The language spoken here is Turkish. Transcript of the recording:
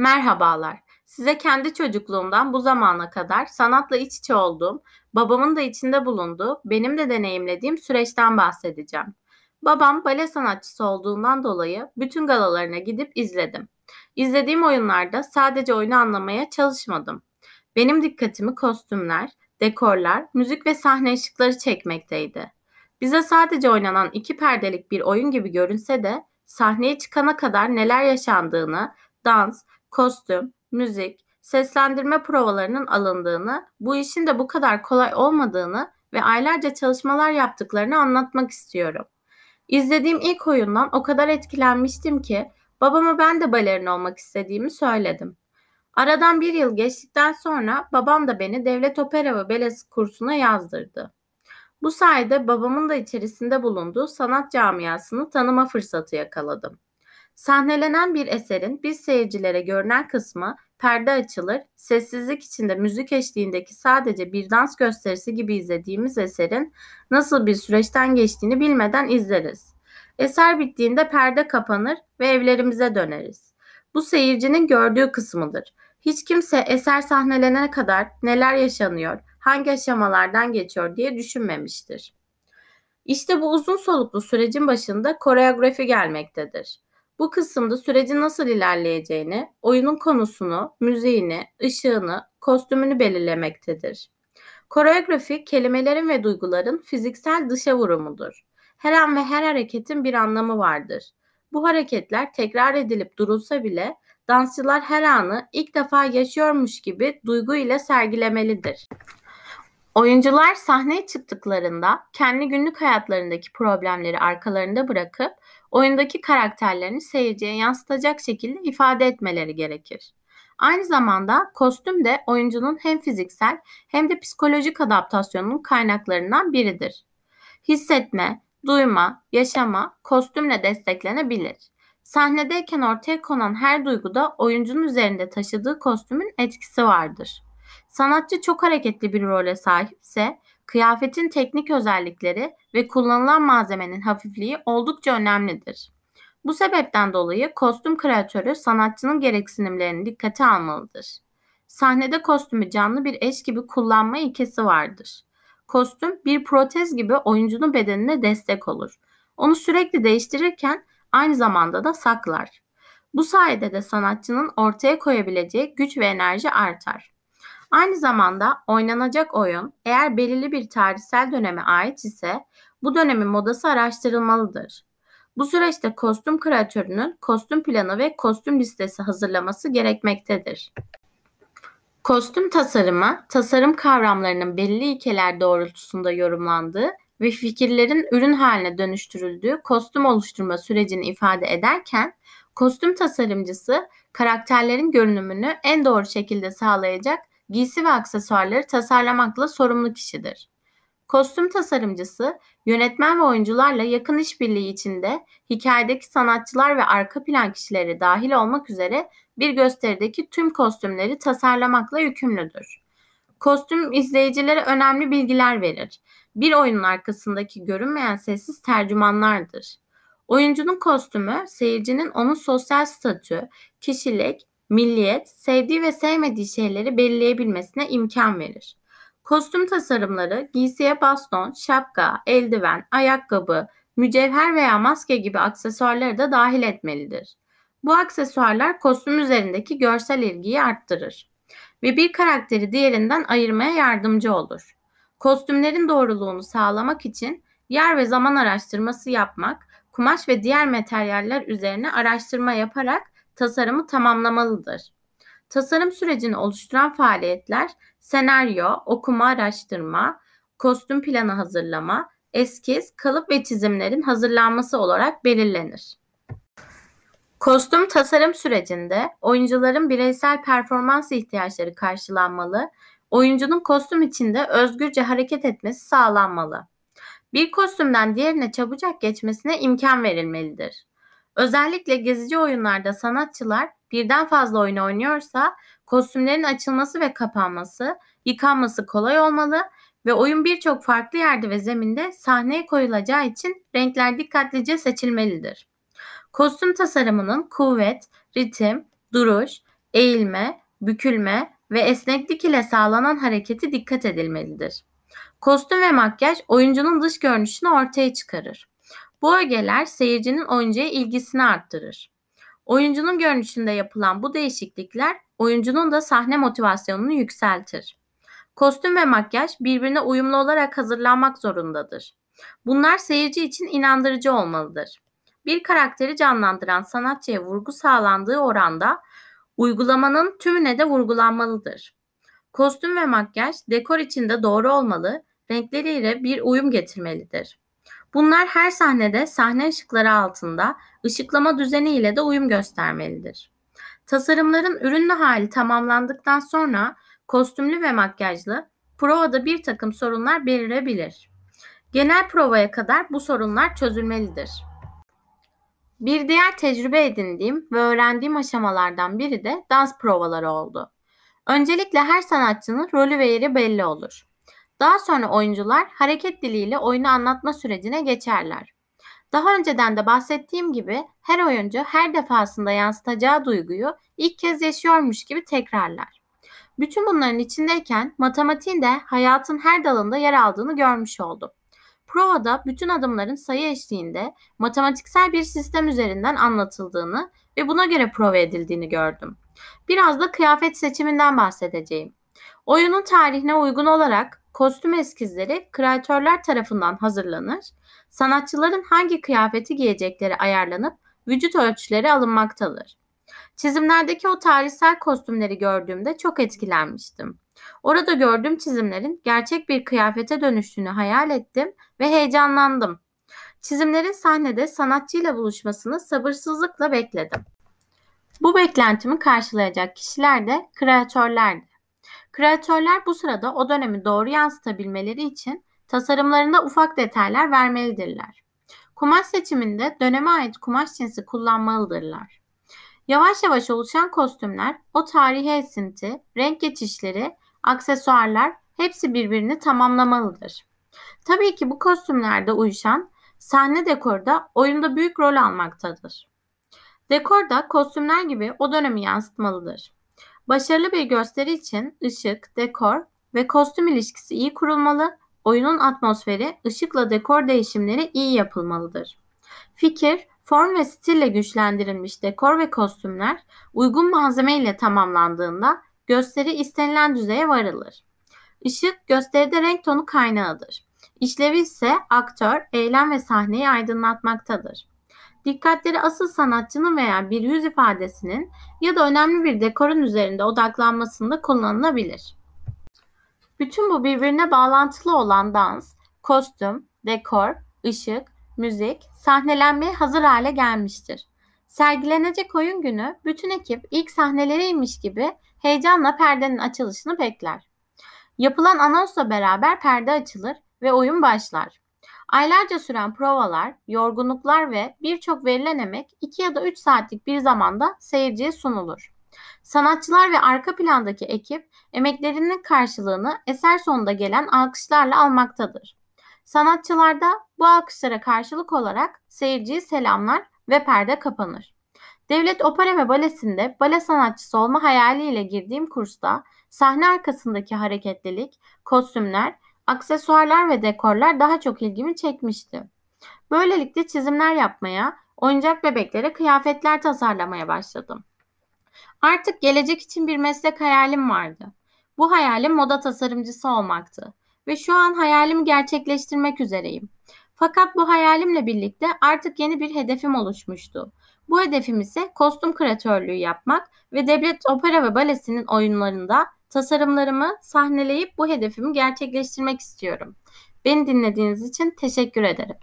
Merhabalar. Size kendi çocukluğumdan bu zamana kadar sanatla iç içe olduğum, babamın da içinde bulunduğu, benim de deneyimlediğim süreçten bahsedeceğim. Babam bale sanatçısı olduğundan dolayı bütün galalarına gidip izledim. İzlediğim oyunlarda sadece oyunu anlamaya çalışmadım. Benim dikkatimi kostümler, dekorlar, müzik ve sahne ışıkları çekmekteydi. Bize sadece oynanan iki perdelik bir oyun gibi görünse de sahneye çıkana kadar neler yaşandığını, dans, kostüm, müzik, seslendirme provalarının alındığını, bu işin de bu kadar kolay olmadığını ve aylarca çalışmalar yaptıklarını anlatmak istiyorum. İzlediğim ilk oyundan o kadar etkilenmiştim ki babama ben de balerin olmak istediğimi söyledim. Aradan bir yıl geçtikten sonra babam da beni devlet opera ve balesi kursuna yazdırdı. Bu sayede babamın da içerisinde bulunduğu sanat camiasını tanıma fırsatı yakaladım. Sahnelenen bir eserin biz seyircilere görünen kısmı perde açılır, sessizlik içinde müzik eşliğindeki sadece bir dans gösterisi gibi izlediğimiz eserin nasıl bir süreçten geçtiğini bilmeden izleriz. Eser bittiğinde perde kapanır ve evlerimize döneriz. Bu seyircinin gördüğü kısmıdır. Hiç kimse eser sahnelenene kadar neler yaşanıyor, hangi aşamalardan geçiyor diye düşünmemiştir. İşte bu uzun soluklu sürecin başında koreografi gelmektedir. Bu kısımda sürecin nasıl ilerleyeceğini, oyunun konusunu, müziğini, ışığını, kostümünü belirlemektedir. Koreografi kelimelerin ve duyguların fiziksel dışa vurumudur. Her an ve her hareketin bir anlamı vardır. Bu hareketler tekrar edilip durulsa bile dansçılar her anı ilk defa yaşıyormuş gibi duygu ile sergilemelidir. Oyuncular sahneye çıktıklarında kendi günlük hayatlarındaki problemleri arkalarında bırakıp oyundaki karakterlerini seyirciye yansıtacak şekilde ifade etmeleri gerekir. Aynı zamanda kostüm de oyuncunun hem fiziksel hem de psikolojik adaptasyonunun kaynaklarından biridir. Hissetme, duyma, yaşama kostümle desteklenebilir. Sahnedeyken ortaya konan her duyguda oyuncunun üzerinde taşıdığı kostümün etkisi vardır. Sanatçı çok hareketli bir role sahipse kıyafetin teknik özellikleri ve kullanılan malzemenin hafifliği oldukça önemlidir. Bu sebepten dolayı kostüm kreatörü sanatçının gereksinimlerini dikkate almalıdır. Sahnede kostümü canlı bir eş gibi kullanma ilkesi vardır. Kostüm bir protez gibi oyuncunun bedenine destek olur. Onu sürekli değiştirirken aynı zamanda da saklar. Bu sayede de sanatçının ortaya koyabileceği güç ve enerji artar. Aynı zamanda oynanacak oyun eğer belirli bir tarihsel döneme ait ise bu dönemin modası araştırılmalıdır. Bu süreçte kostüm kreatörünün kostüm planı ve kostüm listesi hazırlaması gerekmektedir. Kostüm tasarımı, tasarım kavramlarının belli ilkeler doğrultusunda yorumlandığı ve fikirlerin ürün haline dönüştürüldüğü kostüm oluşturma sürecini ifade ederken, kostüm tasarımcısı karakterlerin görünümünü en doğru şekilde sağlayacak giysi ve aksesuarları tasarlamakla sorumlu kişidir. Kostüm tasarımcısı, yönetmen ve oyuncularla yakın işbirliği içinde hikayedeki sanatçılar ve arka plan kişileri dahil olmak üzere bir gösterideki tüm kostümleri tasarlamakla yükümlüdür. Kostüm izleyicilere önemli bilgiler verir. Bir oyunun arkasındaki görünmeyen sessiz tercümanlardır. Oyuncunun kostümü seyircinin onun sosyal statü, kişilik, milliyet, sevdiği ve sevmediği şeyleri belirleyebilmesine imkan verir. Kostüm tasarımları giysiye baston, şapka, eldiven, ayakkabı, mücevher veya maske gibi aksesuarları da dahil etmelidir. Bu aksesuarlar kostüm üzerindeki görsel ilgiyi arttırır ve bir karakteri diğerinden ayırmaya yardımcı olur. Kostümlerin doğruluğunu sağlamak için yer ve zaman araştırması yapmak, kumaş ve diğer materyaller üzerine araştırma yaparak tasarımı tamamlamalıdır. Tasarım sürecini oluşturan faaliyetler senaryo, okuma araştırma, kostüm planı hazırlama, eskiz, kalıp ve çizimlerin hazırlanması olarak belirlenir. Kostüm tasarım sürecinde oyuncuların bireysel performans ihtiyaçları karşılanmalı, oyuncunun kostüm içinde özgürce hareket etmesi sağlanmalı. Bir kostümden diğerine çabucak geçmesine imkan verilmelidir. Özellikle gezici oyunlarda sanatçılar birden fazla oyun oynuyorsa kostümlerin açılması ve kapanması, yıkanması kolay olmalı ve oyun birçok farklı yerde ve zeminde sahneye koyulacağı için renkler dikkatlice seçilmelidir. Kostüm tasarımının kuvvet, ritim, duruş, eğilme, bükülme ve esneklik ile sağlanan hareketi dikkat edilmelidir. Kostüm ve makyaj oyuncunun dış görünüşünü ortaya çıkarır. Bu ögeler seyircinin oyuncuya ilgisini arttırır. Oyuncunun görünüşünde yapılan bu değişiklikler oyuncunun da sahne motivasyonunu yükseltir. Kostüm ve makyaj birbirine uyumlu olarak hazırlanmak zorundadır. Bunlar seyirci için inandırıcı olmalıdır. Bir karakteri canlandıran sanatçıya vurgu sağlandığı oranda uygulamanın tümüne de vurgulanmalıdır. Kostüm ve makyaj dekor içinde doğru olmalı, renkleriyle bir uyum getirmelidir. Bunlar her sahnede sahne ışıkları altında ışıklama düzeni ile de uyum göstermelidir. Tasarımların ürünlü hali tamamlandıktan sonra kostümlü ve makyajlı provada bir takım sorunlar belirebilir. Genel provaya kadar bu sorunlar çözülmelidir. Bir diğer tecrübe edindiğim ve öğrendiğim aşamalardan biri de dans provaları oldu. Öncelikle her sanatçının rolü ve yeri belli olur. Daha sonra oyuncular hareket diliyle oyunu anlatma sürecine geçerler. Daha önceden de bahsettiğim gibi her oyuncu her defasında yansıtacağı duyguyu ilk kez yaşıyormuş gibi tekrarlar. Bütün bunların içindeyken matematiğin de hayatın her dalında yer aldığını görmüş oldum. Provada bütün adımların sayı eşliğinde matematiksel bir sistem üzerinden anlatıldığını ve buna göre prova edildiğini gördüm. Biraz da kıyafet seçiminden bahsedeceğim. Oyunun tarihine uygun olarak kostüm eskizleri kreatörler tarafından hazırlanır, sanatçıların hangi kıyafeti giyecekleri ayarlanıp vücut ölçüleri alınmaktadır. Çizimlerdeki o tarihsel kostümleri gördüğümde çok etkilenmiştim. Orada gördüğüm çizimlerin gerçek bir kıyafete dönüştüğünü hayal ettim ve heyecanlandım. Çizimlerin sahnede sanatçıyla buluşmasını sabırsızlıkla bekledim. Bu beklentimi karşılayacak kişiler de kreatörlerdi. Kreatörler bu sırada o dönemi doğru yansıtabilmeleri için tasarımlarında ufak detaylar vermelidirler. Kumaş seçiminde döneme ait kumaş cinsi kullanmalıdırlar. Yavaş yavaş oluşan kostümler, o tarihi esinti, renk geçişleri, aksesuarlar hepsi birbirini tamamlamalıdır. Tabii ki bu kostümlerde uyuşan sahne dekorda oyunda büyük rol almaktadır. Dekor da kostümler gibi o dönemi yansıtmalıdır. Başarılı bir gösteri için ışık, dekor ve kostüm ilişkisi iyi kurulmalı, oyunun atmosferi, ışıkla dekor değişimleri iyi yapılmalıdır. Fikir, form ve stille güçlendirilmiş dekor ve kostümler uygun malzeme ile tamamlandığında gösteri istenilen düzeye varılır. Işık gösteride renk tonu kaynağıdır. İşlevi ise aktör, eylem ve sahneyi aydınlatmaktadır. Dikkatleri asıl sanatçının veya bir yüz ifadesinin ya da önemli bir dekorun üzerinde odaklanmasında kullanılabilir. Bütün bu birbirine bağlantılı olan dans, kostüm, dekor, ışık, müzik, sahnelenmeye hazır hale gelmiştir. Sergilenecek oyun günü bütün ekip ilk sahneleriymiş gibi heyecanla perdenin açılışını bekler. Yapılan anonsla beraber perde açılır ve oyun başlar. Aylarca süren provalar, yorgunluklar ve birçok verilen emek 2 ya da 3 saatlik bir zamanda seyirciye sunulur. Sanatçılar ve arka plandaki ekip emeklerinin karşılığını eser sonunda gelen alkışlarla almaktadır. Sanatçılar da bu alkışlara karşılık olarak seyirciyi selamlar ve perde kapanır. Devlet Opera ve Balesi'nde bale sanatçısı olma hayaliyle girdiğim kursta sahne arkasındaki hareketlilik, kostümler, aksesuarlar ve dekorlar daha çok ilgimi çekmişti. Böylelikle çizimler yapmaya, oyuncak bebeklere kıyafetler tasarlamaya başladım. Artık gelecek için bir meslek hayalim vardı. Bu hayalim moda tasarımcısı olmaktı ve şu an hayalimi gerçekleştirmek üzereyim. Fakat bu hayalimle birlikte artık yeni bir hedefim oluşmuştu. Bu hedefim ise kostüm kreatörlüğü yapmak ve Devlet Opera ve Balesi'nin oyunlarında tasarımlarımı sahneleyip bu hedefimi gerçekleştirmek istiyorum. Beni dinlediğiniz için teşekkür ederim.